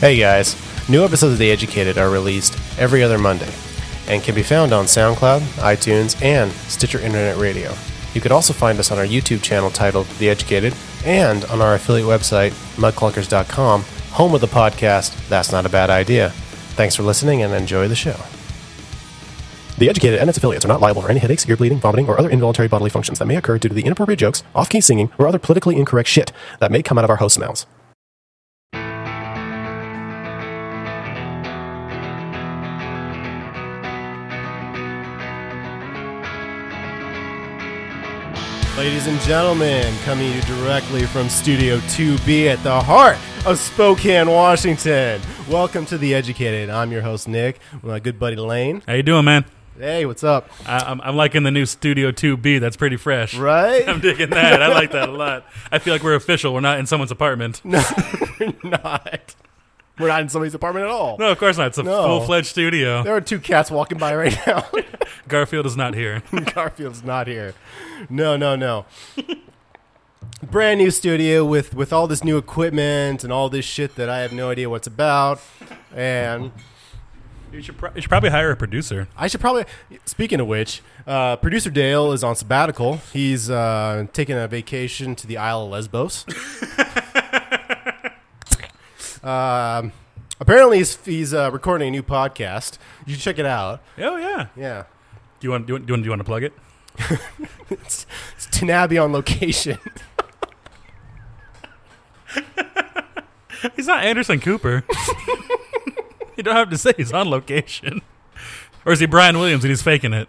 Hey guys, new episodes of The Educated are released every other Monday and can be found on SoundCloud, iTunes, and Stitcher Internet Radio. You can also find us on our YouTube channel titled The Educated and on our affiliate website, mudclunkers.com, home of the podcast That's Not a Bad Idea. Thanks for listening and enjoy the show. The Educated and its affiliates are not liable for any headaches, ear bleeding, vomiting, or other involuntary bodily functions that may occur due to the inappropriate jokes, off key singing, or other politically incorrect shit that may come out of our hosts' mouths. Ladies and gentlemen, coming to you directly from Studio 2B at the heart of Spokane, Washington. Welcome to The Educated. I'm your host, Nick, with my good buddy Lane. How you doing, man? Hey, what's up? I, I'm, I'm liking the new Studio 2B. That's pretty fresh. Right? I'm digging that. I like that a lot. I feel like we're official. We're not in someone's apartment. No, we're not. We're not in somebody's apartment at all. No, of course not. It's a No. full fledged studio. There are two cats walking by right now. Garfield is not here. Garfield's not here. No, no, no. Brand new studio with with all this new equipment and all this shit that I have no idea what's about. And You should, pro- you should probably hire a producer. I should probably. Speaking of which, uh, producer Dale is on sabbatical. He's uh, taking a vacation to the Isle of Lesbos. um, apparently, he's, he's uh, recording a new podcast. You should check it out. Oh yeah. Yeah, Do you want? Do you want? Do you want, do you want to plug it? it's, it's Tanabe on location. He's not Anderson Cooper. you don't have to say he's on location. Or is he Brian Williams and he's faking it?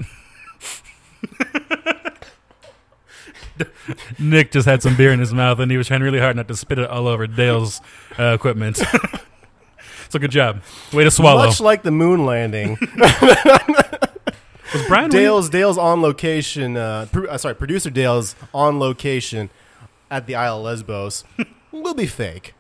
Nick just had some beer in his mouth and he was trying really hard not to spit it all over Dale's uh, equipment. so good job. Way to swallow. Much like the moon landing, Was Brian? Dale's Dale's on location. Uh, pro- uh, sorry, producer Dale's on location at the Isle of Lesbos. will be fake.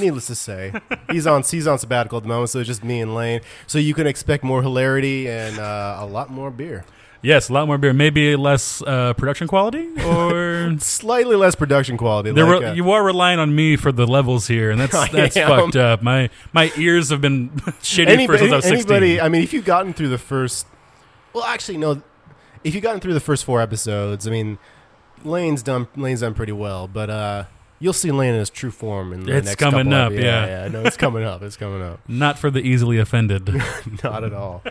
Needless to say, he's on he's on sabbatical at the moment, so it's just me and Lane. So you can expect more hilarity and uh, a lot more beer. Yes, a lot more beer. Maybe less uh, production quality, or Slightly less production quality. Like, were, uh, you are relying on me for the levels here, and that's I that's am. fucked up. My my ears have been shitty anybody, for since I was sixteen. anybody, I mean, if you've gotten through the first, well, actually, no. If you've gotten through the first four episodes, I mean, Lane's done Lane's done pretty well, but uh, you'll see Lane in his true form in the It's next coming couple up, Of, yeah. yeah, no, it's coming up. It's coming up. Not for the easily offended. Not at all.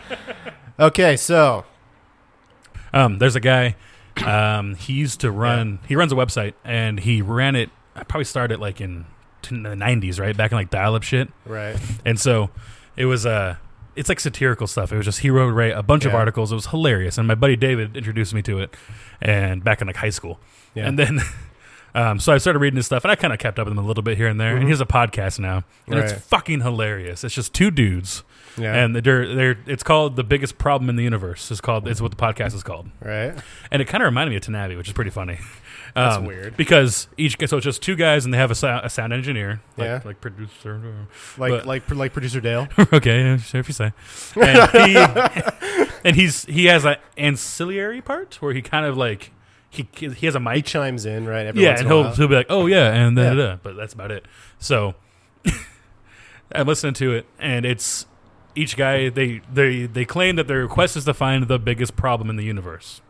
Okay, so um, there's a guy. Um, he used to run. He runs a website, and he ran it. I probably started like in, the '90s, right back in like dial-up shit. right, And so it was uh it's like satirical stuff. It was just he wrote a bunch of Yeah. articles. It was hilarious. And my buddy David introduced me to it and back in like high school. Yeah. And then um so I started reading his stuff and I kind of kept up with him a little bit here and there. And he has a podcast now. And it's Mm-hmm. Right. fucking hilarious. It's just two dudes. Yeah, And they're they're it's called The Biggest Problem in the Universe. It's called it's what the podcast is called. right, And it kind of reminded me of Tanabe, which is pretty funny. That's Um, weird. because each so it's just two guys and they have a, sound, a sound engineer, like, Yeah. like producer, like but- like like producer Dale. okay, sure if you say. And, he, and he's he has an ancillary part where he kind of like he he has a He mic. chimes in right. Every Yeah, and he'll he'll be like, oh yeah, and then Yeah. but that's about it. So I'm listening to it, and it's each guy they they they claim that their request is to find the biggest problem in the universe,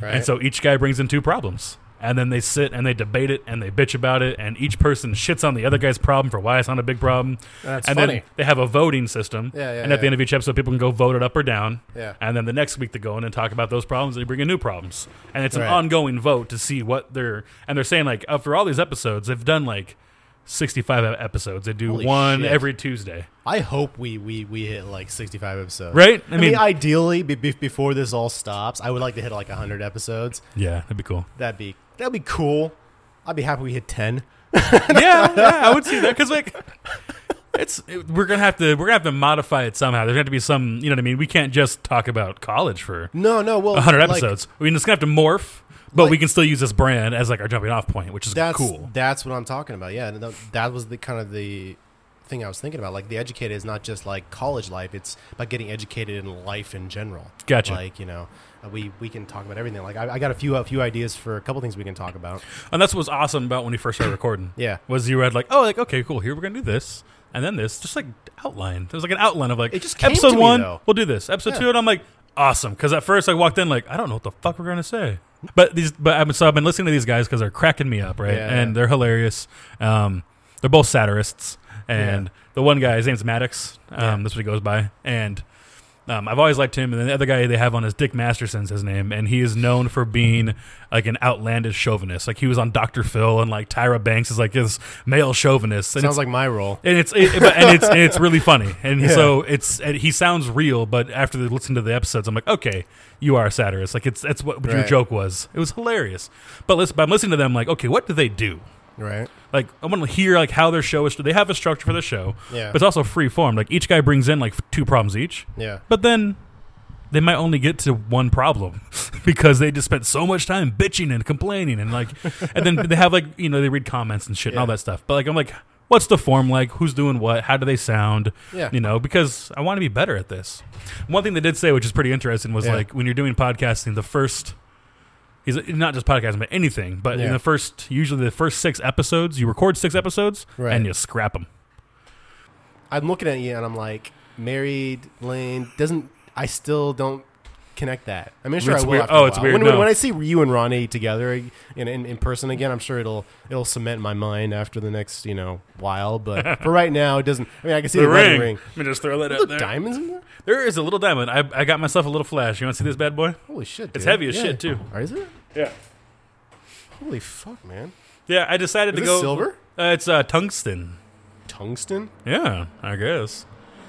right. and so each guy brings in two problems. And then they sit and they debate it and they bitch about it, and each person shits on the other guy's problem for why it's not a big problem. that's and funny. then they have a voting system. Yeah, yeah, and at the end of each episode, people can go vote it up or down. yeah, And then the next week they go in and talk about those problems. and They bring in new problems, and it's an Right. ongoing vote to see what they're. And they're saying like uh, after all these episodes, they've done like sixty-five e- episodes. They do Holy one shit. every Tuesday, I hope we we we hit like sixty five episodes. right? I, mean, ideally, be, be, before this all stops, I would like to hit like hundred episodes. yeah, that'd be cool. That'd be that'd be cool. I'd be happy we hit ten. yeah, yeah, I would see that because like. It's it- we're gonna have to we're gonna have to modify it somehow. There's gonna have to be some you know what I mean. We can't just talk about college for No, no, well, 100 like, episodes. I mean, it's gonna have to morph, but Like- we can still use this brand as like our jumping off point, which is that's cool. That's what I'm talking about. Yeah, that, that was the kind of the thing I was thinking about. Like the educated is not just like college life; it's about getting educated in life in general. Gotcha. Like you know, uh, we we can talk about everything. Like I, I got a few a few ideas for a couple things we can talk about. And that's what was awesome about when we first started recording. Yeah. Was you had like, oh, like okay, cool. Here we're gonna do this. And then this just like outline. There was like an outline of like It just episode me, one. though. We'll do this. Episode Yeah. two, and I'm like awesome because at first I walked in like I don't know what the fuck we're gonna say. But these, but I've, so I've been listening to these guys because they're cracking me up, right? Yeah. And they're hilarious. Um, they're both satirists, and Yeah. the one guy, his name's Maddox. Um. That's what he goes by, and um, I've always liked him. And then the other guy they have on is Dick Masterson's his name, and he is known for being like an outlandish chauvinist. Like he was on Dr. Phil, and like Tyra Banks is like this male chauvinist. And Sounds like my role. and it's it, and it's and it's really funny. And Yeah. so it's and he sounds real, but after they listen to the episodes, I'm like, okay, you are a satirist. Like it's that's what, what your Right. joke was. It was hilarious. But listen, but I'm listening to them like, okay, what do they do? Right. Like I want to hear like how their show is. They have a structure for the show, Yeah. but it's also free form. Like each guy brings in like two problems each, Yeah. but then they might only get to one problem because they just spent so much time bitching and complaining and like, and then they have like you know they read comments and shit and all that stuff. But like I'm like, what's the form like? Who's doing what? How do they sound? Yeah. You know, because I want to be better at this. One thing they did say, which is pretty interesting, was Yeah. like when you're doing podcasting, the first. He's not just podcasting, but anything. But in the first, usually the first six episodes, you record six episodes Right. and you scrap them. I'm looking at you and I'm like, married, Lane, doesn't, I still don't connect that. I mean, sure It's I will. weird. Oh, it's weird, When, when, no. when I see you and Ronnie together in, in, in person again, I'm sure it'll it'll cement my mind after the next, you know, while. But for right now, it doesn't. I mean, I can see the, wedding ring. Let me just throw that out there. diamonds in there? There is a little diamond. I, I got myself a little flash. You want to see this bad boy? Holy shit. It's heavy as Yeah. shit, too. Or is it? Yeah. Holy fuck, man. Yeah, I decided Is to this go. silver? Uh, it's uh, tungsten. Tungsten? Yeah, I guess.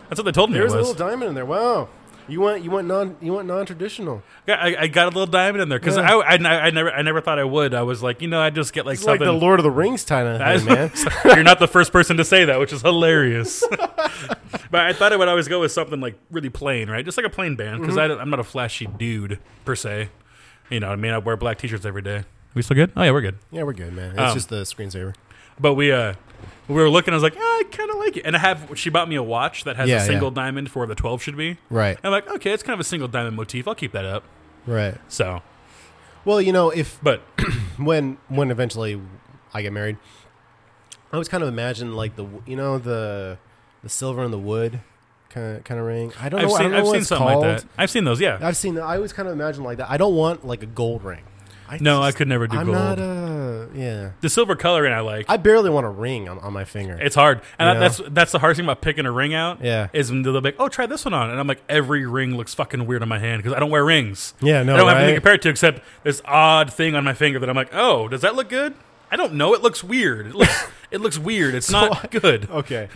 That's what they told me There's it a little diamond in there. Wow. You want you want non you want non traditional. Yeah, I, I got a little diamond in there because Yeah. I, I, I never I never thought I would. I was like, you know, I just get like It's like something. the Lord of the Rings kind of thing, man. You're not the first person to say that, which is hilarious. but I thought I would always go with something like really plain, right? Just like a plain band, because Mm-hmm. I'm not a flashy dude per se. You know, what I mean, I wear black t-shirts every day. We still good? Oh yeah, we're good. Yeah, we're good, man. It's Um, just the screensaver. But we uh we were looking. I was like, oh, I kind of like it. And I have. She bought me a watch that has Yeah, a yeah. single diamond for where the twelve should be. Right, And I'm like, okay, it's kind of a single diamond motif. I'll keep that up. right. So, Well, you know, if but when when eventually I get married, I always kind of imagine like the you know the the silver and the wood kind of kind of ring. I don't know. I've I seen don't know I've seen something called. like that. I've seen those. Yeah. I've seen. I always kind of imagine like that. I don't want like a gold ring. I No, I could never do I'm gold. not a yeah. The silver coloring I like. I barely want a ring on, on my finger. It's hard, and know? that's that's the hard thing about picking a ring out. Yeah. is when they'll be like, "Oh, try this one on," and I'm like, "Every ring looks fucking weird on my hand because I don't wear rings. yeah, no, I don't have anything to right? compare it to except this odd thing on my finger that I'm like, oh, does that look good? I don't know. It looks weird. It looks it looks weird. It's not good. Okay.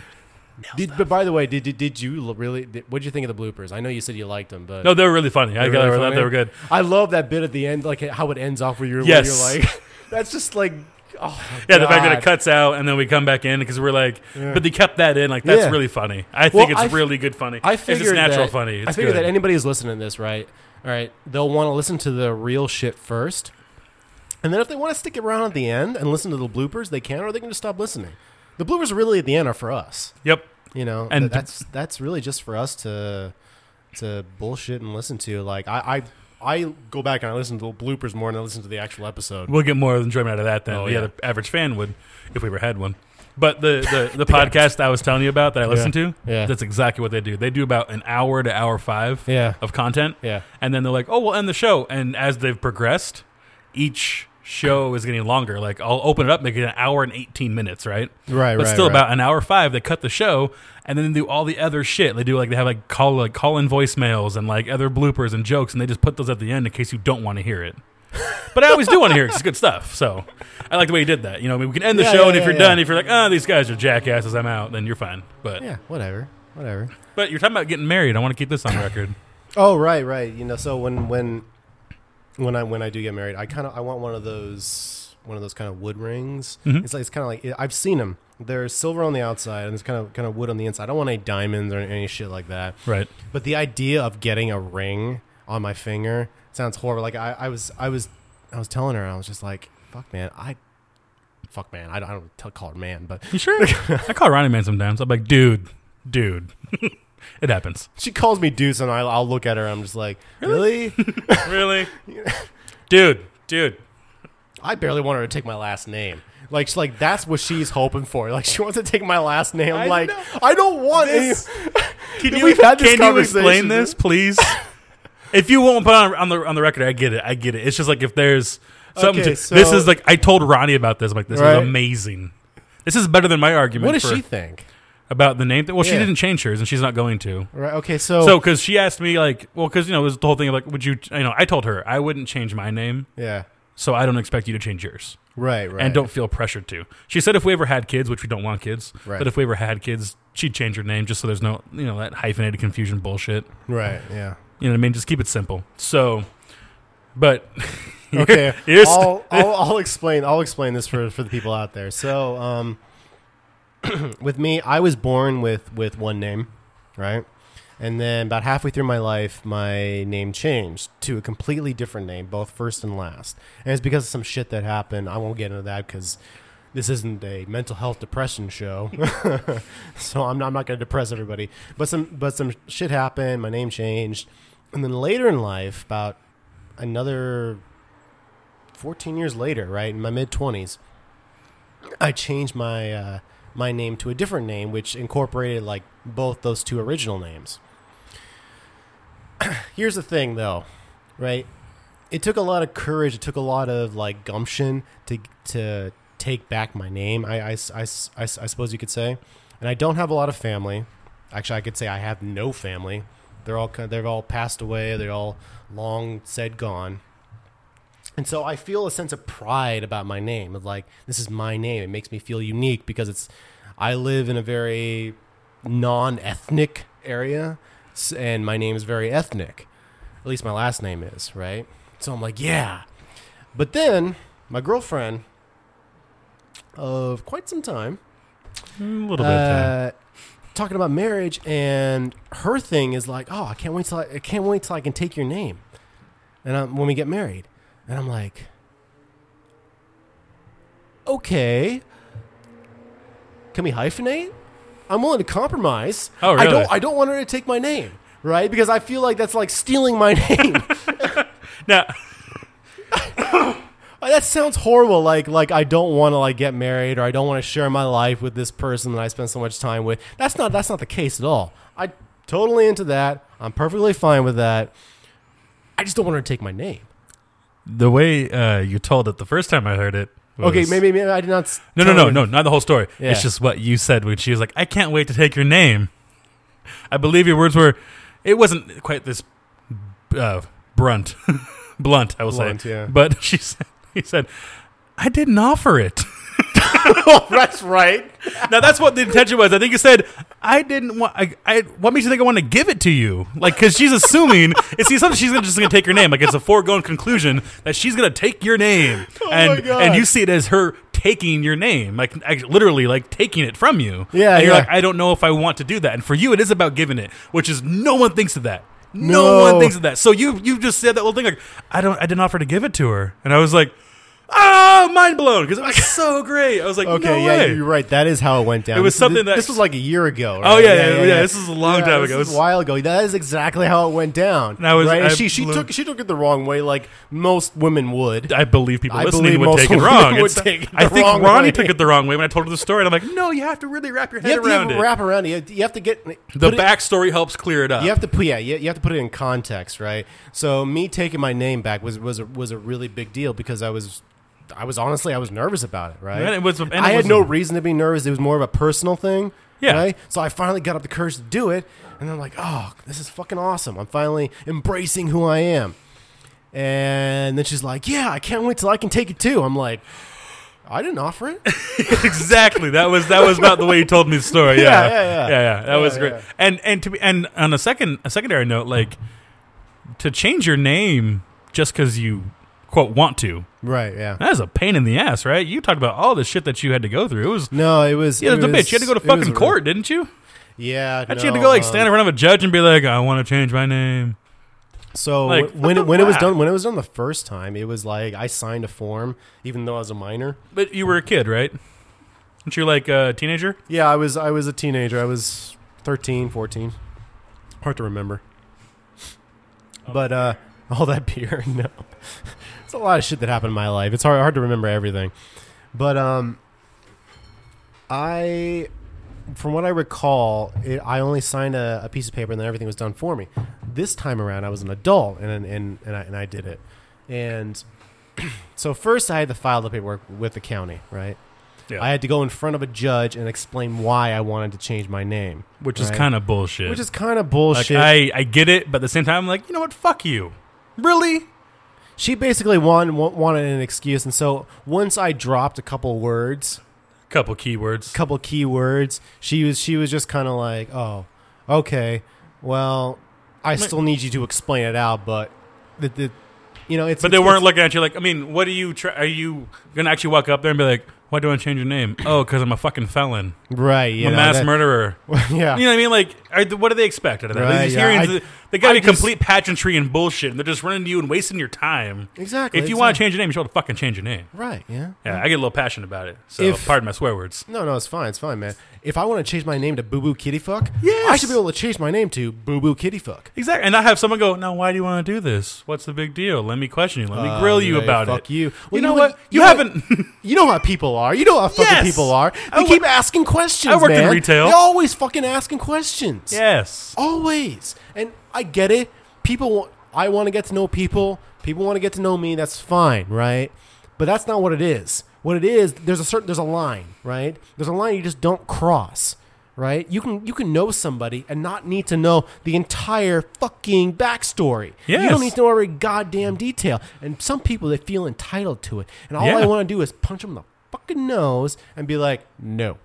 Did, but by the way, did, did, did you really? Did, what did you think of the bloopers? I know you said you liked them, but No, they were really funny. I They're got really thought funny? they were good. I love that bit at the end, like how it ends off where you're, Yes. where you're like, that's just like, oh, Yeah, the fact that it God. cuts out and then we come back in because we're like, Yeah. but they kept that in. Like that's Yeah. really funny. I think Well, it's I f- really good funny. I It's figured just natural that, funny. It's I figured good. that anybody who's listening to this, right? All right, they'll want to listen to the real shit first, and then if they want to stick around at the end and listen to the bloopers, they can, or they can just stop listening. The bloopers really at the end are for us, yep. you know, And that's that's really just for us to to bullshit and listen to. Like I I, I go back and I listen to the bloopers more than I listen to the actual episode. We'll get more enjoyment out of that than Oh, the yeah. other average fan would if we ever had one. But the, the, the podcast I was telling you about that I listen to, Yeah. that's exactly what they do. They do about an hour to hour five Yeah, of content. yeah, And then they're like, oh, we'll end the show. And as they've progressed, each show is getting longer. Like, I'll open it up, make it an hour and 18 minutes, right? right, But right. still, right. about an hour five, they cut the show and then do all the other shit. They do like, they have like call, like call in voicemails and like other bloopers and jokes, and they just put those at the end in case you don't want to hear it. but I always do want to hear it it's good stuff. So I like the way you did that. You know, I mean, we can end the Yeah, show, yeah, and if yeah, you're done, if you're like, oh, these guys are jackasses, I'm out, then you're fine. But yeah, whatever, whatever. but you're talking about getting married. I want to keep this on record. Oh right, right. You know, so when when when I when I do get married, I kind of I want one of those one of those kind of wood rings. Mhm. It's like it's kind of like I've seen them. They're silver on the outside and it's kind of kind of wood on the inside. I don't want any diamonds or any shit like that. right. But the idea of getting a ring on my finger sounds horrible. Like I, I was I was I was telling her I was just like, fuck man, I fuck man. I don't, I don't tell, call her man, but You sure? I call Ronnie man sometimes. I'm like, dude, dude. it happens. she calls me Deuce and I, I'll look at her. I'm just like, really? really? dude, dude. I barely want her to take my last name. Like, she's like that's what she's hoping for. Like, she wants to take my last name. I'm I like, know. I don't want This- any. Can you, We've had this can you explain this, please? if you won't put on, on the on the record, I get it. I get it. It's just like if there's something. Okay, to, so- this is like I told Ronnie about this. I'm like, this Right. is amazing. This is better than my argument. What does for- she think? About the name? Thing. Well, she Yeah. didn't change hers, and she's not going to. Right. Okay. So. So, because she asked me, like, well, because you know, it was the whole thing of like, would you? You know, I told her I wouldn't change my name, yeah. so I don't expect you to change yours. Right. Right. and don't feel pressured to. She said if we ever had kids, which we don't want kids, Right. but if we ever had kids, she'd change her name just so there's no, you know, that hyphenated confusion bullshit. Right. Yeah. You know what I mean? Just keep it simple. So, but Okay. I'll, I'll, I'll explain. I'll explain this for, for the people out there. So, um, with me, I was born with with one name, right? And then about halfway through my life, my name changed to a completely different name, both first and last. And it's because of some shit that happened. I won't get into that because this isn't a mental health depression show. so I'm not, I'm not going to depress everybody. But some but some shit happened. My name changed, and then later in life, about another 14 years later, right in my mid 20s, I changed my uh, my name to a different name, which incorporated like both those two original names. Here's the thing, though, right? It took a lot of courage. It took a lot of like gumption to to take back my name. I, I, I, I, I suppose you could say, and I don't have a lot of family. Actually, I could say I have no family. They're all they've all passed away. They're all long said gone. And so I feel a sense of pride about my name. Of like, this is my name. It makes me feel unique because it's. I live in a very non-ethnic area, and my name is very ethnic. At least my last name is right. So I'm like, yeah. But then my girlfriend of quite some time a little bit. of time. uh, talking about marriage, and her thing is like, "Oh, I can't wait till I, I can't wait till I can take your name," and um, when we get married, and I'm like, "Okay, can we hyphenate? I'm willing to compromise. Oh, I really? don't. I don't want her to take my name, right? Because I feel like that's like stealing my name. Now, that sounds horrible. Like like I don't want to like get married or I don't want to share my life with this person that I spend so much time with. That's not that's not the case at all. I totally into that. I'm perfectly fine with that. I just don't want her to take my name. The way uh, you told it the first time I heard it. Was, Okay, maybe, maybe I did not. No, no, no, no, not the whole story. Yeah. It's just what you said when she was like, "I can't wait to take your name." I believe your words were, "It wasn't quite this uh, brunt, blunt." I will Blunt, say, yeah. but she said, "He said, I didn't offer it." that's right. now that's what the intention was. I think you said, "I didn't want." I, I what makes you think I want to give it to you? Like, because she's assuming it's see something she's gonna, just gonna take your name. Like it's a foregone conclusion that she's gonna take your name, Oh and and you see it as her taking your name, like literally like taking it from you. Yeah, and you're yeah. like, I don't know if I want to do that. And for you, it is about giving it, which is no one thinks of that. No, No. one thinks of that. So you you just said that little thing like, I don't, I didn't offer to give it to her, and I was like. Oh, mind blown because it was so great. I was like, Okay, no yeah, way. you're right. That is how it went down. It was This- something that- this was like a year ago. Oh, right? yeah, yeah, yeah, this is a long time ago. is It's- a while ago. That is exactly how it went down. And I was- right. I she she blew- took she took it the wrong way, like most women would. I believe people I listening believe would take it wrong. would take it I think Ronnie way. took it the wrong way when I told her the story. And I'm like, no, you have to really wrap your head you have around to it. wrap around it. You have to, you have to get the it- backstory helps clear it up. You have to put yeah, you have to put it in context, right? So me taking my name back was was was a really big deal because I was I was honestly I was nervous about it, right? And it was- and it I had was- no reason to be nervous. It was more of a personal thing, Yeah. Right? So I finally got up the courage to do it, and I'm like, oh, this is fucking awesome. I'm finally embracing who I am. And then she's like, yeah, I can't wait till I can take it too. I'm like. I didn't offer it. exactly. That was that was about the way you told me the story. Yeah, Yeah, yeah, yeah. yeah. That Yeah, was great. And and to be and on a second a secondary note, like to change your name just because you quote want to. Right, yeah. That is a pain in the ass, right? You talked about all the shit that you had to go through. It was No, it was. yeah, it was a bitch. You had to go to fucking court, didn't you? Yeah. That you had to go like um, stand in front of a judge and be like, I want to change my name. So Like, when when it was done when it was done the first time, it was like I signed a form, even though I was a minor. But you were a kid, right? Weren't you like a teenager? Yeah, I was I was a teenager. I was 13, 14. Hard to remember. But uh, all that beer, no. It's a lot of shit that happened in my life. It's hard hard to remember everything. But um, I, from what I recall, it, I only signed a, a piece of paper and then everything was done for me. This time around, I was an adult and and and I, and I did it. And so first, I had to file the paperwork with the county, right? Yeah. I had to go in front of a judge and explain why I wanted to change my name, which is right? kind of bullshit. which is kind of like bullshit. I, I get it, but at the same time, I'm like, you know what? Fuck you. Really? She basically wanted wanted an excuse, and so once I dropped a couple words, Couple keywords. A couple keywords. She was she was just kind of like, "Oh, okay. Well, I still need you to explain it out, but the, the you know, it's But they it's- weren't looking at you like, I mean, what are you? Try- are you gonna actually walk up there and be like, why do I change your name? Oh, because I'm a fucking felon. right. You I'm a know, mass that- murderer. yeah. You know what I mean? Like, are, what do they expect out of that? Right, yeah, hearing I- they got to be just- complete pageantry and bullshit, and they're just running to you and wasting your time. Exactly. If you want to change your name, you should able to fucking change your name. right? Yeah. Yeah, I get a little passionate about it. So, If- pardon my swear words. No, no, it's fine. It's fine, man. If I want to change my name to Boo Boo Kitty Fuck, Yes. I should be able to change my name to Boo Boo Kitty Fuck. Exactly. And I have someone go, now, why do you want to do this? What's the big deal? Let me question you. Let me grill you yeah, about fuck it. Fuck you. you know what- what? You, know- haven't. You know how people are. You know how fucking Yes. people are. I They wo- keep asking questions. I worked in retail. They're always fucking asking questions. yes. Always. And I get it. People want, I want to get to know people. People want to get to know me. That's fine, right? But that's not what it is. What it is, there's a certain there's a line, right? There's a line you just don't cross, right? You can you can know somebody and not need to know the entire fucking backstory. You don't need to know every goddamn detail. And some people they feel entitled to it. And all I want to do is punch them in the fucking nose and be like, "No."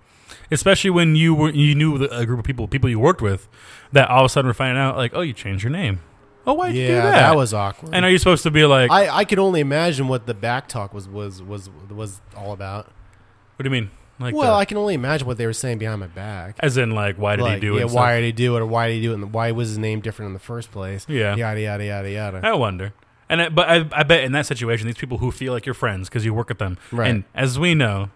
Especially when you were you knew a group of people people you worked with that all of a sudden were finding out like, oh, you changed your name. Oh, why'd you do yeah, that? that was awkward. And are you supposed to be like, I, I could only imagine what the back talk was was was was all about. what do you mean? Like, well, the- I can only imagine what they were saying behind my back. as in like, why did like, he do yeah, it? why did he do it, or why did he do it, and why was his name different in the first place? Yeah. yada yada yada yada. I wonder. And I, but I, I bet in that situation, these people who feel like you're friends because you work with them, Right. and as we know,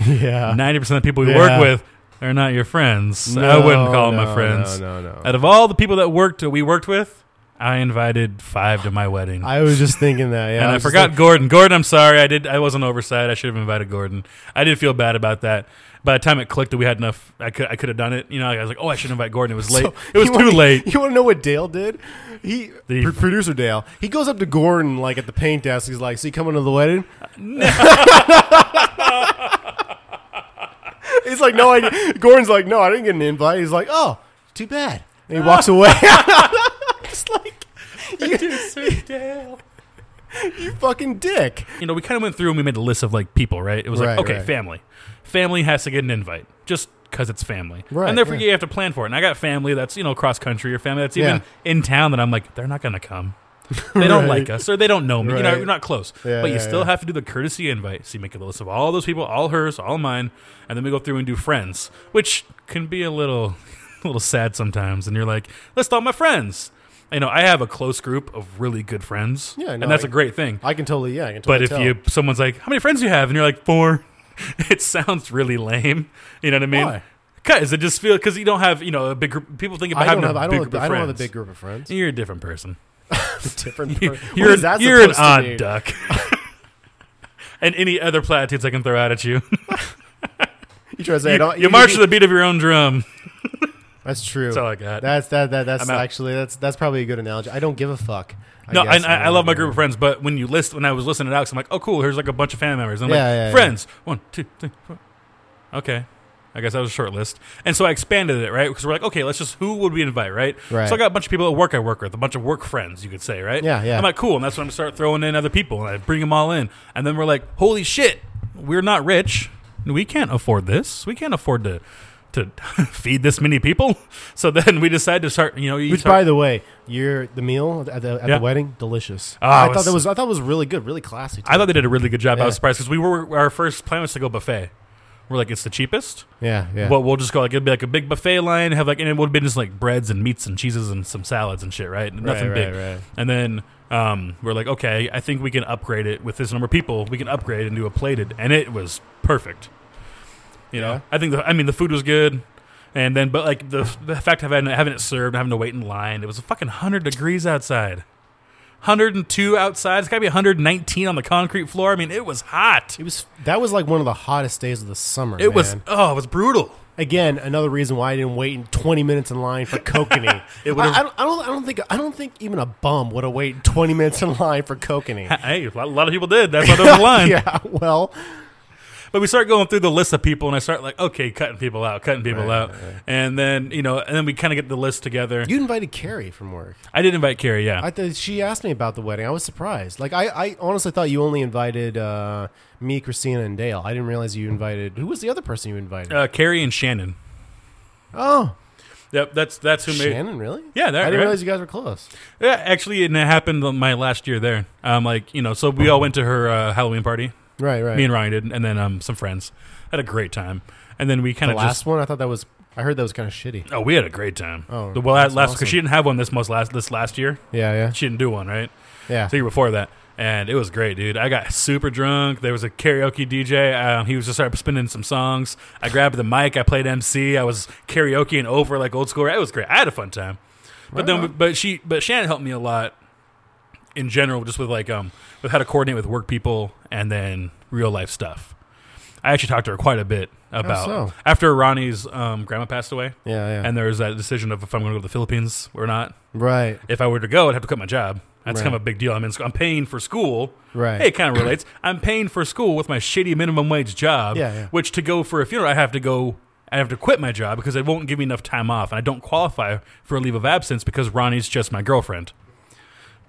yeah, ninety percent of the people we Yeah. work with are not your friends. I wouldn't call them my friends. No, no, no. Out of all the people that worked we worked with, I invited five to my wedding. I was just thinking that. Yeah, and I, was just forgot Gordon. Gordon, I'm sorry. I did. I wasn't oversight. I should have invited Gordon. I did feel bad about that. By the time it clicked that we had enough, I could I could have done it. You know, I was like, oh, I should invite Gordon. It was late. So, it was too wanna- late. You want to know what Dale did? He, Did he- pr- producer Dale. He goes up to Gordon like at the paint desk. He's like, "So you coming to the wedding?" No. He's like, "No, I." Gordon's like, "No, I didn't get an invite." He's like, "Oh, too bad," and he walks away. Just like, you, do to Dale. you fucking dick. you know, we kind of went through and we made a list of like people, right? It was Right, like, okay, right. family. Family has to get an invite just because it's family. Right, And therefore, yeah. you have to plan for it. And I got family that's, you know, cross country or family that's even Yeah. in town that I'm like, they're not going to come. They don't Right. like us or they don't know me. You know, Right. you're not close. Yeah, but you yeah, still yeah. have to do the courtesy invite. So you make a list of all those people, all hers, all mine. And then we go through and do friends, which can be a little, a little sad sometimes. And you're like, list all my friends. You know, I have a close group of really good friends. Yeah, no, and that's I- a great thing. I can totally, yeah, I can totally. But if tell. you someone's like, "How many friends do you have?" and you're like, four, it sounds really lame. You know what I mean? Why? Because it just feels because you don't have you know a big group. People think about I having don't have, a I big group I don't have a big group of friends. You're a different person. Different. You're per- you're, that you're an odd mean? duck. and any other platitudes I can throw out at you. You try to say I you, don't- you march to the beat of your own drum. That's true. That's all I got. That's that that that's I'm out. actually that's that's probably a good analogy. I don't give a fuck. I no, guess, and I, I love my group of friends, but when you list, when I was listening to Alex, I'm like, oh, cool, here's like a bunch of family members. And I'm Yeah, like, yeah, yeah. friends, one, two, three, four. Okay. I guess that was a short list. And so I expanded it, right? Because we're like, okay, let's just, who would we invite, right? Right. So I got a bunch of people at work I work with, a bunch of work friends, you could say, right? Yeah, yeah. I'm like, cool. And that's when I start throwing in other people and I bring them all in. And then we're like, holy shit, we're not rich. We can't afford this. We can't afford to. To feed this many people, so then we decided to start. You know, you Which, start- by the way, your the meal at the at Yeah. the wedding, delicious. Oh, I thought that was I thought it was really good, really classy. I thought they did a really good job. I was surprised because we were our first plan was to go buffet. We're like, it's the cheapest. yeah, yeah. But we'll just go like it'd be like a big buffet line, have like and it would have been just like breads and meats and cheeses and some salads and shit, right? Nothing right, big. Right, right. And then um, we're like, okay, I think we can upgrade it with this number of people. We can upgrade and do a plated, and it was perfect. You Yeah. know, I think the I mean the food was good. And then, but like the, the fact of having, having it served, having to wait in line, it was a fucking hundred degrees outside. 102 outside. It's got to be 119 on the concrete floor. I mean, it was hot. It was that was like one of the hottest days of the summer. It was oh, it was brutal. again another reason why I didn't wait in 20 minutes in line for kokanee. It I, I, don't, I don't. I don't think. I don't think even a bum would have waited 20 minutes in line for kokanee. Hey, a lot, a lot of people did. That's why there was a line. yeah. Well, But we start going through the list of people, and I start like, okay, cutting people out, cutting people Right, out, right, right. and then you know, and then we kind of get the list together. you invited Carrie from work. I did invite Carrie, yeah. I th- she asked me about the wedding. I was surprised. Like I, I honestly thought you only invited uh, me, Christina, and Dale. I didn't realize you invited. Who was the other person you invited? uh, Carrie and Shannon. oh, Yep, that's that's who made. Shannon. Really? Yeah, I didn't right? realize you guys were close. Yeah, actually, and it happened my last year there. Um, like you know, so we all went to her uh, Halloween party. Right. Right. Me and Ryan did, and then um, some friends had a great time, and then we kind the of last just. one, I thought that was. I heard that was kind of shitty. Oh, we had a great time. Oh, the well, that's last awesome. because she didn't have one this most last this last year. Yeah. Yeah. She didn't do one, right? Yeah. the year before that, and it was great, dude. I got super drunk. There was a karaoke DJ. Um, he was just started spinning some songs. I grabbed the mic. I played MC. I was karaokeing over like old school. It was great. I had a fun time. But then, but she, but Shannon helped me a lot in general, just with like um, with how to coordinate with work people and then real life stuff. I actually talked to her quite a bit about so? after Ronnie's um, grandma passed away, Yeah. Yeah. and there was that decision of if I'm going to go to the Philippines or not right. if I were to go, I'd have to quit my job. That's Right. kind of a big deal. I'm in, I'm paying for school. Right. Hey, it kind of relates. I'm paying for school with my shitty minimum wage job. Yeah, yeah. Which to go for a funeral, I have to go. I have to quit my job because they won't give me enough time off, and I don't qualify for a leave of absence because Ronnie's just my girlfriend.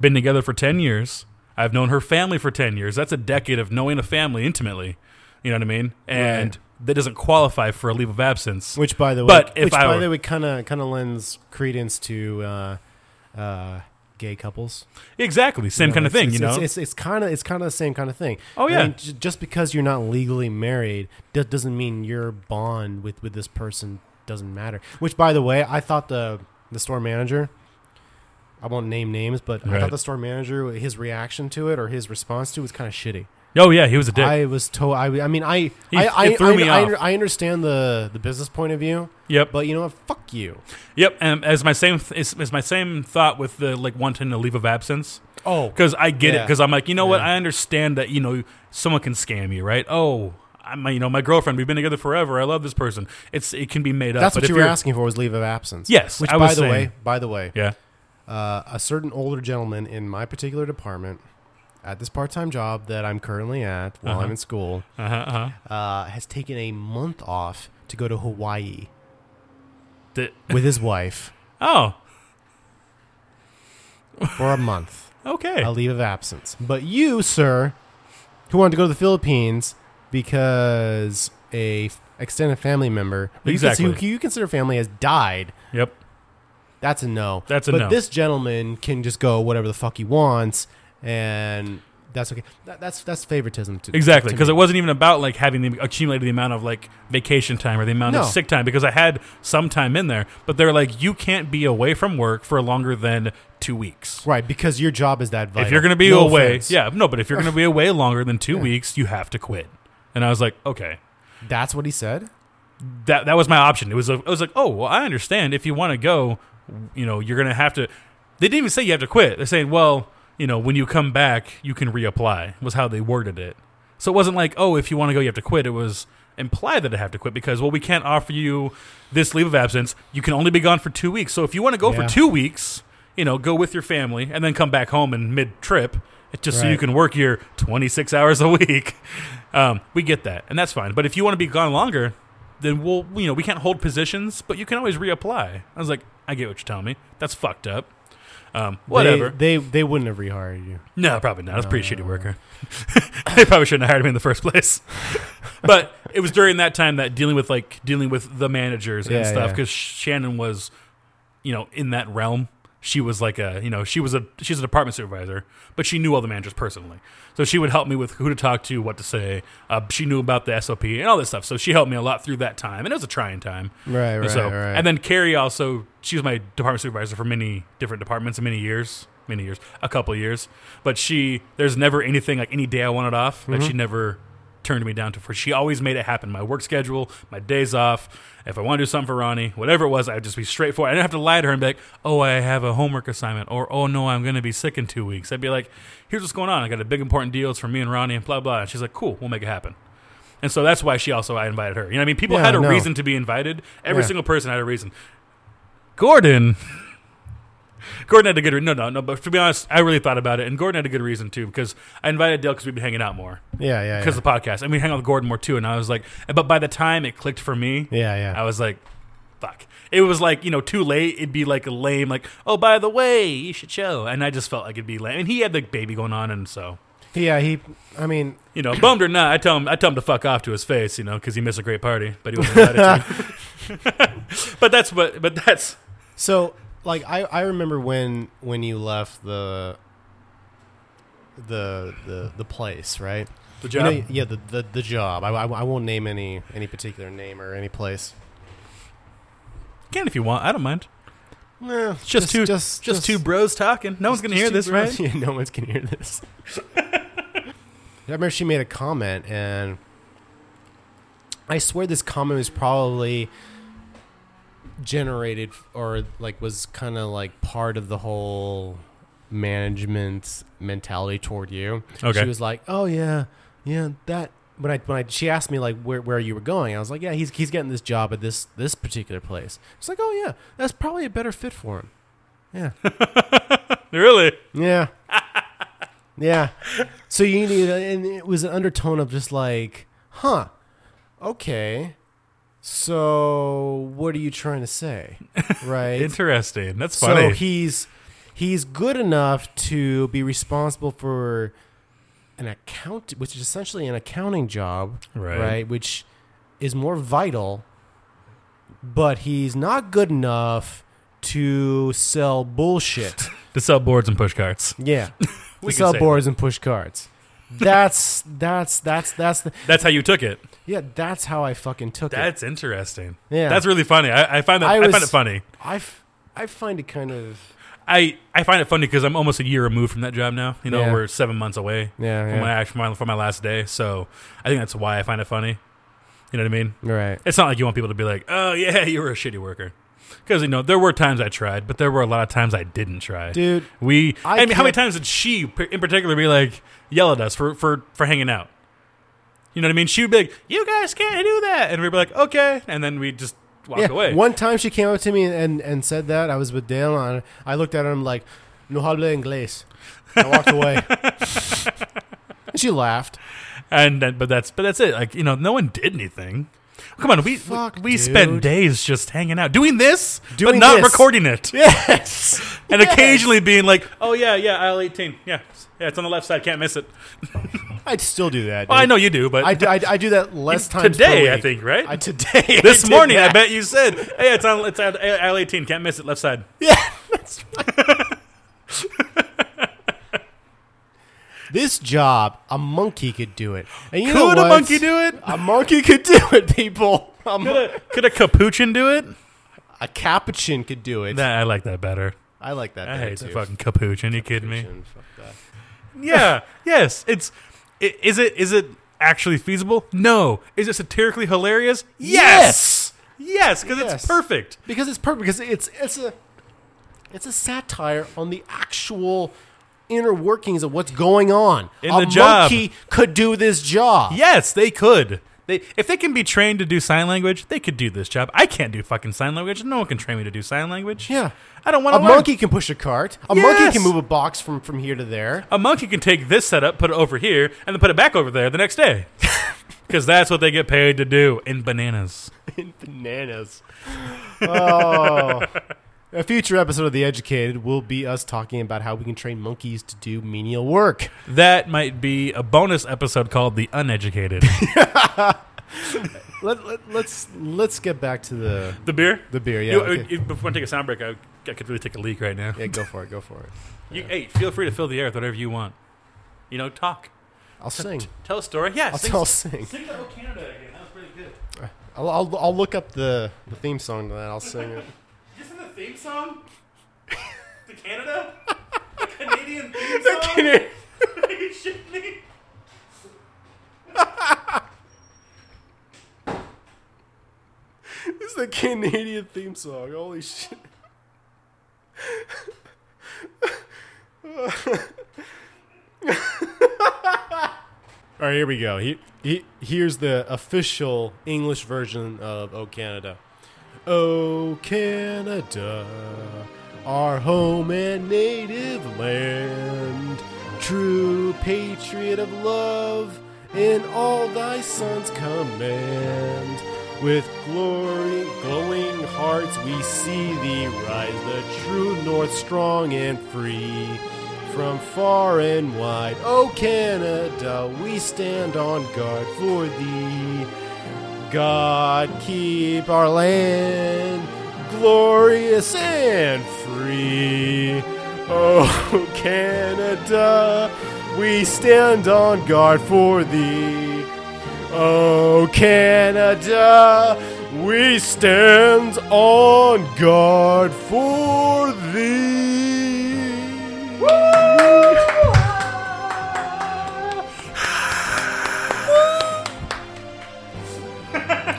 Been together for ten years. I've known her family for ten years. That's a decade of knowing a family intimately. You know what I mean? And Right. that doesn't qualify for a leave of absence. Which, by the way, But if which, I by were- the way, kind of kind of lends credence to uh, uh, gay couples. exactly, same know, kind of thing. It's, you know? it's, it's, kind of it's kind of the same kind of thing. Oh, I yeah. mean, j- just because you're not legally married do- doesn't mean your bond with with this person doesn't matter. Which, by the way, I thought the the store manager. I won't name names, but I Right. thought the store manager, his reaction to it or his response to it was kind of shitty. oh yeah, he was a dick. I was told. I, I mean, I, He- I, I, it threw I, me I, off. I understand the the business point of view, yep. but you know what? Fuck you. Yep, and as my same is, is my same thought with the like wanting a leave of absence Oh, because I get it Yeah. because I'm like you know what I understand that you know someone can scam you right oh I'm you know my girlfriend we've been together forever I love this person it's it can be made up That's but what if you were you're- asking for was leave of absence. Yes, Which, I by was the saying. way, by the way, yeah uh, a certain older gentleman in my particular department at this part-time job that I'm currently at while Uh-huh. I'm in school uh-huh, uh-huh. uh, has taken a month off to go to Hawaii The- with his wife oh for a month, okay a leave of absence. But you, sir, who wanted to go to the Philippines because a f- extended family member you Exactly. who you consider family has died yep That's a no. That's a but no. this gentleman can just go whatever the fuck he wants, and that's okay. That, that's that's favoritism. too. exactly because me. it wasn't even about like having the accumulated the amount of like vacation time or the amount No. of sick time because I had some time in there but they're like you can't be away from work for longer than two weeks right because your job is that vital. if you're going to be No away, offense. yeah, no, but if you're going to be away longer than two Yeah. weeks, you have to quit. And I was like, okay, that's what he said. that that was my option. It was a, I was like, oh, well, I understand. If you want to go, you know, you're going to have to. They didn't even say you have to quit. They're saying, well, you know, when you come back, you can reapply. Was how they worded it. So it wasn't like, oh, if you want to go, you have to quit. It was implied that I have to quit because, well, we can't offer you this leave of absence. You can only be gone for two weeks. So if you want to go Yeah. for two weeks, you know, go with your family and then come back home in mid trip, just so you can work your 26 hours a week. Um, we get that, and that's fine. But if you want to be gone longer, then we'll, you know, we can't hold positions, but you can always reapply. I was like, I get what you're telling me. That's fucked up. Um, whatever. They, they they wouldn't have rehired you. No, probably not. I was a pretty No, shitty no, worker. they probably shouldn't have hired me in the first place. but it was during that time that dealing with like dealing with the managers and Yeah, stuff yeah. because Shannon was, you know, in that realm. She was like a, you know, she was a she's a department supervisor, but she knew all the managers personally. So she would help me with who to talk to, what to say. Uh, she knew about the SOP and all this stuff. So she helped me a lot through that time, and it was a trying time. Right, right, so, right. and then Carrie also, she was my department supervisor for many different departments and many years, many years, a couple of years. But she, there's never anything like any day I wanted off that Mm-hmm. she never turned me down to for she always made it happen. My work schedule, my days off. If I want to do something for Ronnie, whatever it was, I'd just be straightforward. I didn't have to lie to her and be like, "Oh, I have a homework assignment," or "Oh no, I'm going to be sick in two weeks." I'd be like, "Here's what's going on. I got a big important deal. It's for me and Ronnie, and blah blah." And she's like, "Cool, we'll make it happen." And so that's why she also I invited her. You know, I mean, people Yeah, had a no. reason to be invited. Every Yeah. single person had a reason. Gordon. Gordon had a good re- no no no but to be honest I really thought about it and Gordon had a good reason too because I invited Dale because we've been hanging out more Yeah, yeah, because yeah. the podcast and we hang out with Gordon more too and I was like but by the time it clicked for me yeah, yeah. I was like fuck it was like you know too late it'd be like a lame like oh by the way you should show and I just felt like it'd be lame and he had the baby going on and so yeah, he. I mean, you know bummed or not I tell him I tell him to fuck off to his face you know because he missed a great party but he wasn't invited to but that's but but that's so like I I remember when when you left the the the the place, right? the You know, job yeah, the, the the job. I, I, I won't name any any particular name or any place. can if you want I don't mind Nah, It's just, two, just just, two bros talking. No one's gonna hear this, bros- right? Yeah, no one's gonna hear this. I remember she made a comment, and I swear this comment was probably generated or like was kind of like part of the whole management mentality toward you. Okay. She was like, "Oh yeah, yeah, that." When I when I she asked me like where, where you were going, I was like, "Yeah, he's he's getting this job at this this particular place." It's like, "Oh yeah, that's probably a better fit for him." Yeah. Really? Yeah. yeah. So you need, and it was an undertone of just like, huh, okay. So what are you trying to say, right? Interesting. That's funny. so he's he's good enough to be responsible for an account, which is essentially an accounting job, Right. right? Which is more vital, but he's not good enough to sell bullshit. to sell boards and push carts. Yeah, We to sell boards and push carts. That's that's that's that's the That's how you took it. yeah. That's how I fucking took it. That's interesting. Yeah. That's really funny. I, I find that I I, find it funny. I f- I find it kind of I, I find it funny because I'm almost a year removed from that job now. You know, Yeah. we're seven months away yeah from my actual my, from my last day. So I think that's why I find it funny. You know what I mean? right. It's not like you want people to be like, "Oh yeah, you were a shitty worker," because you know there were times I tried, but there were a lot of times I didn't try. Dude, We, I I, mean, how many times did she, in particular, be like, yell at us for for for hanging out? You know what I mean? She would be like, "You guys can't do that," and we'd be like, "Okay," and then we just walk yeah. away. One time she came up to me and, and said that I was with Dale and I looked at her and I'm like, no habla inglés. I walked away. and she laughed. and then, but that's but that's it. Like you know, no one did anything. Come on, we Fuck, we, we spent days just hanging out, doing this, Doing but not this. recording it, Yes. and Yes. occasionally being like, "Oh yeah, yeah, aisle 18, yeah, yeah, it's on the left side, can't miss it." I'd still do that. Well, I know you do, but I, do- I, I do that less times today, I think, right? I, today. This did morning, I bet you said, "Hey, it's on it's on aisle 18, can't miss it, left side." Yeah, that's this job, a monkey could do it. And you know Could a what? monkey do it? A monkey could do it, people. A, Could a, could a capuchin do it? a capuchin could do it. Nah, I like that better. I like that. I better, hate the fucking capuchin. You kidding me? Capuchin, fuck that. Yeah. yes. It's. i- Is it? Is it actually feasible? No. Is it satirically hilarious? Yes. Yes, because Yes. it's perfect. Because it's perfect. Because it's it's a it's a satire on the actual inner workings of what's going on. In a the job. monkey could do this job. Yes, they could. They, if they can be trained to do sign language, they could do this job. I can't do fucking sign language. No one can train me to do sign language. Yeah. I don't want A to learn. monkey can push a cart. A monkey can move a box from, from here to there. A monkey can take this setup, put it over here, and then put it back over there the next day. Because that's what they get paid to do in bananas. in bananas. Oh. A future episode of The Educated will be us talking about how we can train monkeys to do menial work. That might be a bonus episode called The Uneducated. Let, let, let's let's get back to the the beer? the beer. Yeah, You- okay. uh, Before I take a sound break, I, I could really take a leak right now. yeah. Go for it. Go for it. You, hey, feel free to fill the air with whatever you want. You know, talk. I'll sing. Tell a story. Yeah, I'll, sing, I'll sing. sing the Oh Canada again. That was pretty good. I'll, I'll, I'll look up the, the theme song to that. I'll sing it theme song the Canada? The Canadian theme song? Canadian. Are you shitting me? This is the Canadian theme song. Holy shit. All right, here we go. He, he, here's the official English version of "O Canada." Oh Canada, our home and native land, true patriot of love, in all thy sons command. With glory, glowing hearts, we see thee rise, the true north, strong and free. From far and wide, oh Canada, we stand on guard for thee. God keep our land glorious and free. Oh, Canada, we stand on guard for thee. Oh, Canada, we stand on guard for thee.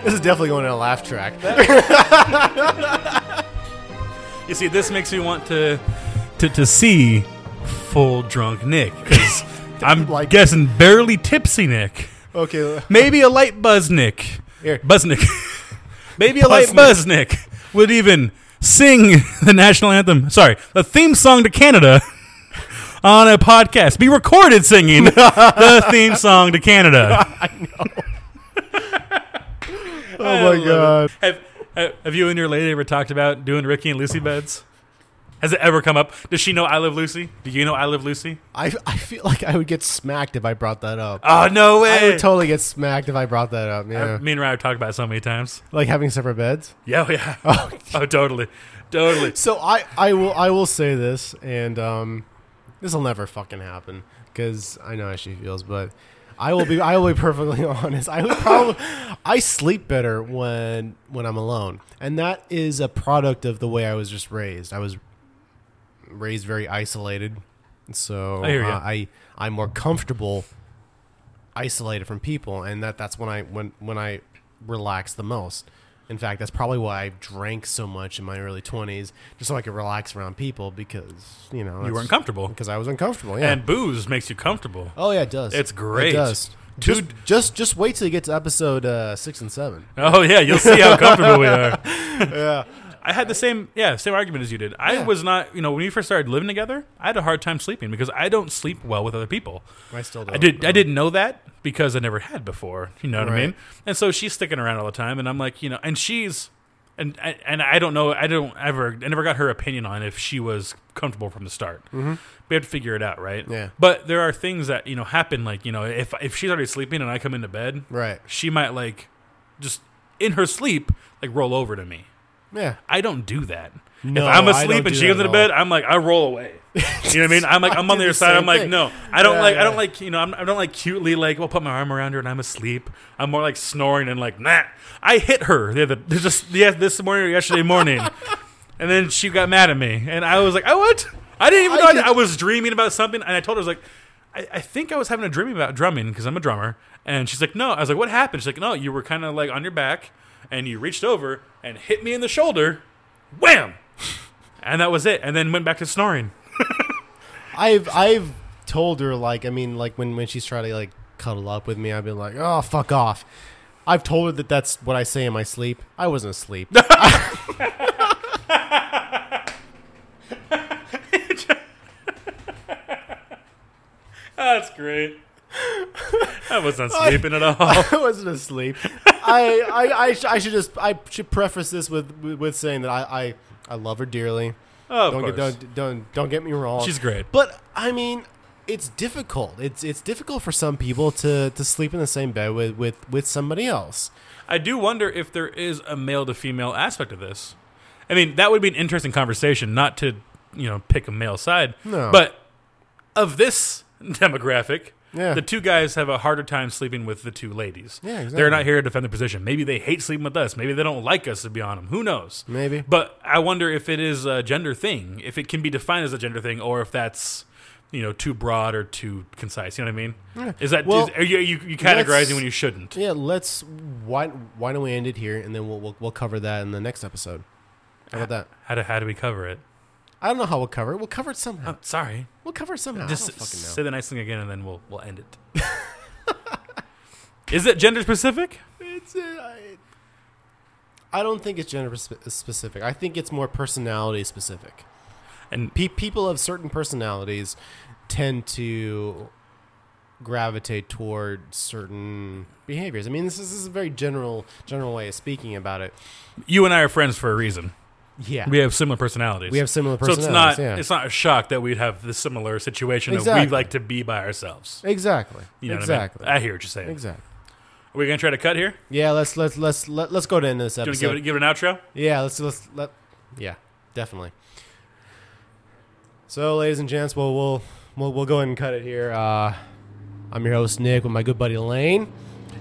This is definitely going in a laugh track. You see, this makes me want to to, to see full drunk Nick because I'm Like- guessing barely tipsy Nick, Okay, maybe a light buzz Nick, Here. buzz Nick, maybe a light Buzz buzz Nick would even sing the national anthem. Sorry, the theme song to Canada. On a podcast, be recorded singing the theme song to Canada. Oh my god. Have, have you and your lady ever talked about doing Ricky and Lucy beds? Has it ever come up? Does she know I Love Lucy? Do you know I Love Lucy? I, I feel like I would get smacked if I brought that up. Oh no way! I would totally get smacked if I brought that up. Yeah, Me and Ryan have talked about it so many times. like having separate beds. Yeah, oh, yeah. Oh, Oh, totally, totally. so I, I will I will say this, and um, this will never fucking happen because I know how she feels, but I will be I will be perfectly honest. I would probably I sleep better when when I'm alone, and that is a product of the way I was just raised. I was raised very isolated, so I uh, I I'm more comfortable isolated from people, and that that's when I when when I relax the most. In fact, that's probably why I drank so much in my early twenties, just so I could relax around people because you know You were uncomfortable. because I was uncomfortable. Yeah. and booze makes you comfortable. oh yeah, it does. It's great. It does. Dude- Just, just just wait till you get to episode uh, six and seven. Oh yeah, you'll see how comfortable we are. yeah. I had the same, yeah, same argument as you did. I Yeah. was not, you know, when we first started living together, I had a hard time sleeping because I don't sleep well with other people. I still don't. I did. I didn't know that because I never had before. You know what I mean? And so she's sticking around all the time, and I'm like, you know, and she's, and and I don't know. I don't ever. I never got her opinion on if she was comfortable from the start. Mm-hmm. We have to figure it out, right? Yeah. But there are things that you know happen. Like you know, if if she's already sleeping and I come into bed, Right. she might like just in her sleep like roll over to me. Yeah. I don't do that. No, if I'm asleep and do she comes into bed. I'm like I roll away. You know what I mean? I'm like I I'm on the other side. I'm like thing. no, I don't Yeah, like I don't like you know I'm, I don't like cutely like well put my arm around her and I'm asleep. I'm more like snoring and like nah. I hit her the other just yeah this morning or yesterday morning, and then she got mad at me and I was like I what? I didn't even know I, did- I was dreaming about something and I told her I was like. I, I think I was having a dream about drumming because I'm a drummer. And she's like, no. I was like, what happened? She's like, no, you were kind of like on your back and you reached over and hit me in the shoulder. Wham! And that was it. And then went back to snoring. I've I've told her like I mean like when when she's trying to like cuddle up with me, I've been like, oh fuck off. I've told her that that's what I say in my sleep. I wasn't asleep. That's great. I wasn't sleeping at all. I wasn't asleep. I I, I, sh- I should just I should preface this with with, with saying that I, I I love her dearly. Oh, don't get don't, don't don't get me wrong. She's great. But I mean, it's difficult. It's it's difficult for some people to to sleep in the same bed with with with somebody else. I do wonder if there is a male to female aspect of this. I mean, that would be an interesting conversation, not to, you know, pick a male side. No. But of this demographic, Yeah. the two guys have a harder time sleeping with the two ladies. Yeah, exactly. They're not here to defend the position. Maybe they hate sleeping with us. Maybe they don't like us to be on them. Who knows? Maybe. But I wonder if it is a gender thing, if it can be defined as a gender thing, or if that's you know too broad or too concise. You know what I mean? Is that Well, is- are you, you, you categorizing when you shouldn't? Yeah, let's. Why why don't we end it here and then we'll we'll, we'll cover that in the next episode. How about that? How do how do we cover it? I don't know how we'll cover it. We'll cover it somehow. Oh, sorry. We'll cover it somehow. Just I don't fucking know. say the nice thing again, and then we'll we'll end it. is it gender specific? It's, uh, I, I don't think it's gender spe- specific. I think it's more personality specific. And Pe- people of certain personalities tend to gravitate toward certain behaviors. I mean, this is, this is a very general general way of speaking about it. you and I are friends for a reason. Yeah, We have similar personalities. we have similar personalities. so it's not yeah. it's not a shock that we'd have this similar situation that Exactly. we'd like to be by ourselves. exactly. You know exactly. what I mean? I hear what you're saying. Exactly. Are we gonna try to cut here? Yeah, let's let's let's let, let's go to end this Do you episode. give it give it an outro? Yeah, let's let's let yeah, definitely. So, ladies and gents, we'll we'll we'll, we'll go ahead and cut it here. Uh, I'm your host Nick with my good buddy Lane.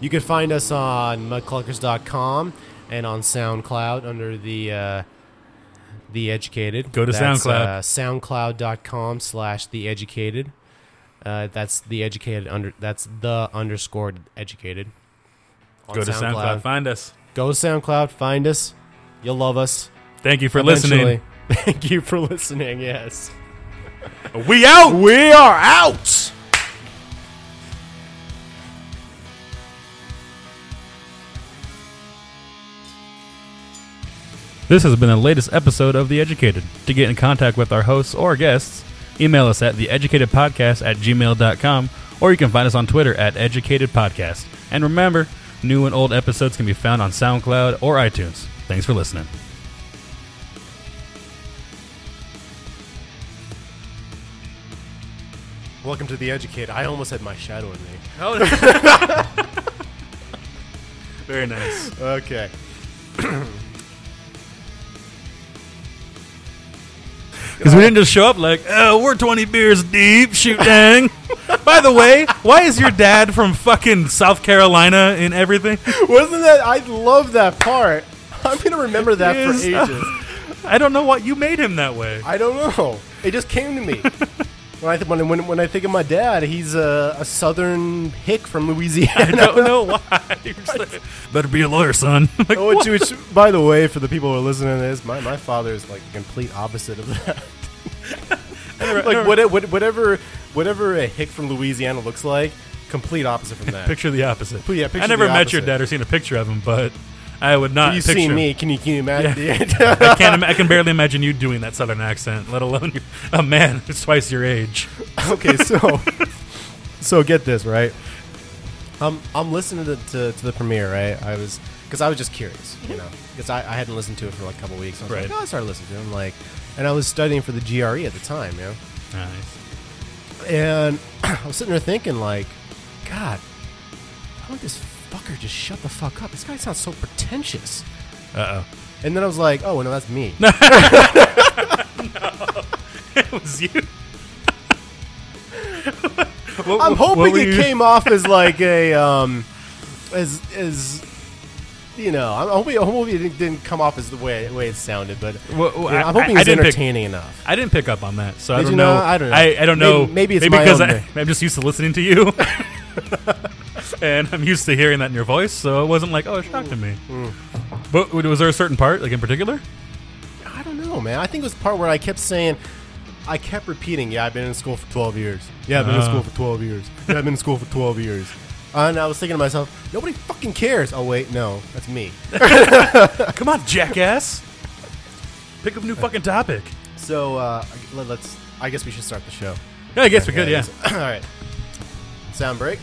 You can find us on mudcluckers.com and on SoundCloud under the uh, the Educated. Go to That's, SoundCloud. Uh, SoundCloud.com slash the Educated. Uh, that's the educated under. That's the underscored educated. Go to SoundCloud. Find us. Go to SoundCloud. Find us. You'll love us. Thank you for Eventually. listening. Thank you for listening. Yes. We out. We are out. This has been the latest episode of The Educated. To get in contact with our hosts or guests, email us at theeducatedpodcast at gmail.com or you can find us on Twitter at educatedpodcast. And remember, new and old episodes can be found on SoundCloud or iTunes. Thanks for listening. Welcome to the educated. I almost had my shadow in me. Oh, Very nice. Okay. Because we didn't just show up like, oh, we're 20 beers deep, shoot dang. By the way, why is your dad from fucking South Carolina in everything? Wasn't that? I love that part. I'm gonna remember that Yes. for ages. I don't know what you made him that way. I don't know. It just came to me. When I, th- when, when, when I think of my dad, he's a, a southern hick from Louisiana. I Louisiana. don't know why. Like, Better be a lawyer, son. like, Oh, which, which, by the way, for the people who are listening to this, my, my father is like the complete opposite of that. like what, what, whatever whatever a hick from Louisiana looks like, complete opposite from that. Picture the opposite. Yeah, picture I never the met your dad or seen a picture of him, but I would not. You've picture seen me. Can you can you imagine? I can't. Im- I can barely imagine you doing that southern accent, let alone a man who's twice your age. okay, so so get this right. I'm I'm listening to, to, to the premiere, right? I was because I was just curious, you know, because I, I hadn't listened to it for like a couple weeks. I was Right. like, oh, I started listening to it. I'm like, and I was studying for the GRE at the time, you know, Nice. and I was sitting there thinking, like, God, why don't this fucker just shut the fuck up? This guy sounds so pretentious. Uh oh. And then I was like, oh no, that's me. oh. it was you. What- I'm what hoping were it you- came off as like a um, as as you know. I'm hoping, I'm hoping it didn't- didn't come off as the way way it sounded, but Well, you know, I- I'm hoping I- I it's didn't pick- entertaining enough. I didn't pick up on that, so I Did don't you know. not? I don't know. I, I don't know. Maybe- maybe it's my because own I. I'm just used to listening to you, and I'm used to hearing that in your voice. So it wasn't like, oh, it shocked to me. But was there a certain part, like in particular? I don't know, man. I think it was the part where I kept saying. I kept repeating, "Yeah, I've been in school for 12 years. Yeah, I've been in school for 12 years. Yeah, I've been in school for 12 years." And I was thinking to myself, "Nobody fucking cares." Oh wait, no, that's me. Come on, jackass! Pick up a new fucking topic. So uh, let- let's. I guess we should start the show. Yeah, I guess we could. Yeah. All right. Sound break.